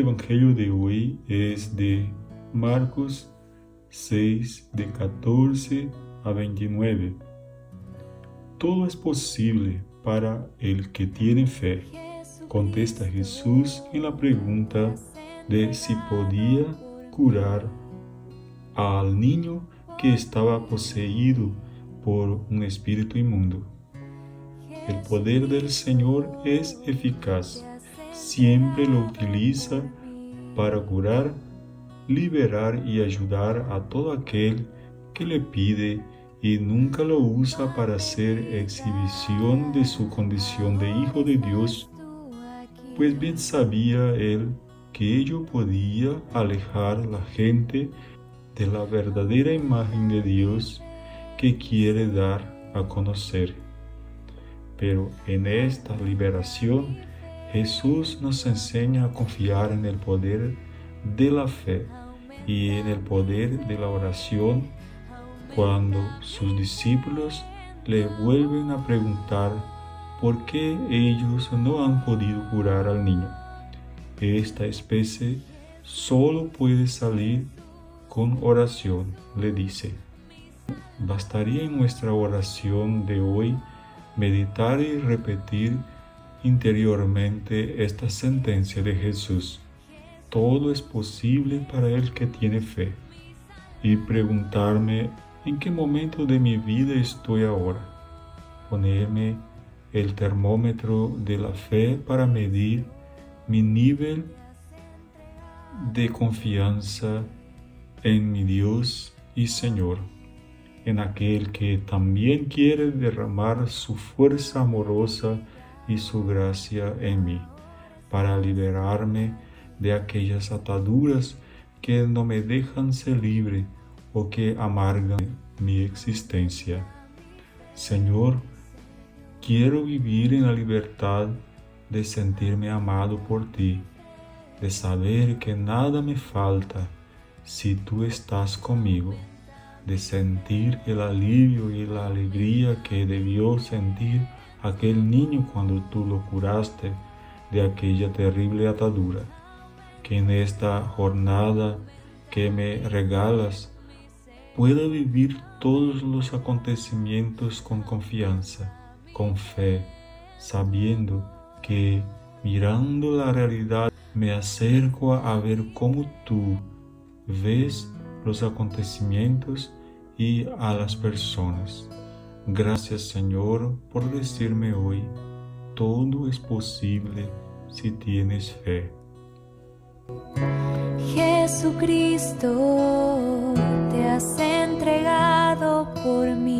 Evangelio de hoy es de Marcos 6, de 14 a 29. Todo es posible para el que tiene fe, contesta Jesús en la pregunta de si podía curar al niño que estaba poseído por un espíritu inmundo. El poder del Señor es eficaz, siempre lo utiliza para curar, liberar y ayudar a todo aquel que le pide y nunca lo usa para hacer exhibición de su condición de hijo de Dios, pues bien sabía él que ello podía alejar a la gente de la verdadera imagen de Dios que quiere dar a conocer. Pero en esta liberación Jesús nos enseña a confiar en el poder de la fe y en el poder de la oración cuando sus discípulos le vuelven a preguntar por qué ellos no han podido curar al niño. Esta especie solo puede salir con oración, le dice. Bastaría en nuestra oración de hoy meditar y repetir interiormente esta sentencia de Jesús. Todo es posible para el que tiene fe. Y preguntarme en qué momento de mi vida estoy ahora. Ponerme el termómetro de la fe para medir mi nivel de confianza en mi Dios y Señor, en aquel que también quiere derramar su fuerza amorosa y su gracia en mí, para liberarme de aquellas ataduras que no me dejan ser libre o que amargan mi existencia. Señor, quiero vivir en la libertad de sentirme amado por ti, de saber que nada me falta si tú estás conmigo, de sentir el alivio y la alegría que debió sentir aquel niño cuando tú lo curaste de aquella terrible atadura, que en esta jornada que me regalas pueda vivir todos los acontecimientos con confianza, con fe, sabiendo que mirando la realidad me acerco a ver cómo tú ves los acontecimientos y a las personas. Gracias Señor por decirme hoy, todo es posible si tienes fe. Jesucristo, te has entregado por mí,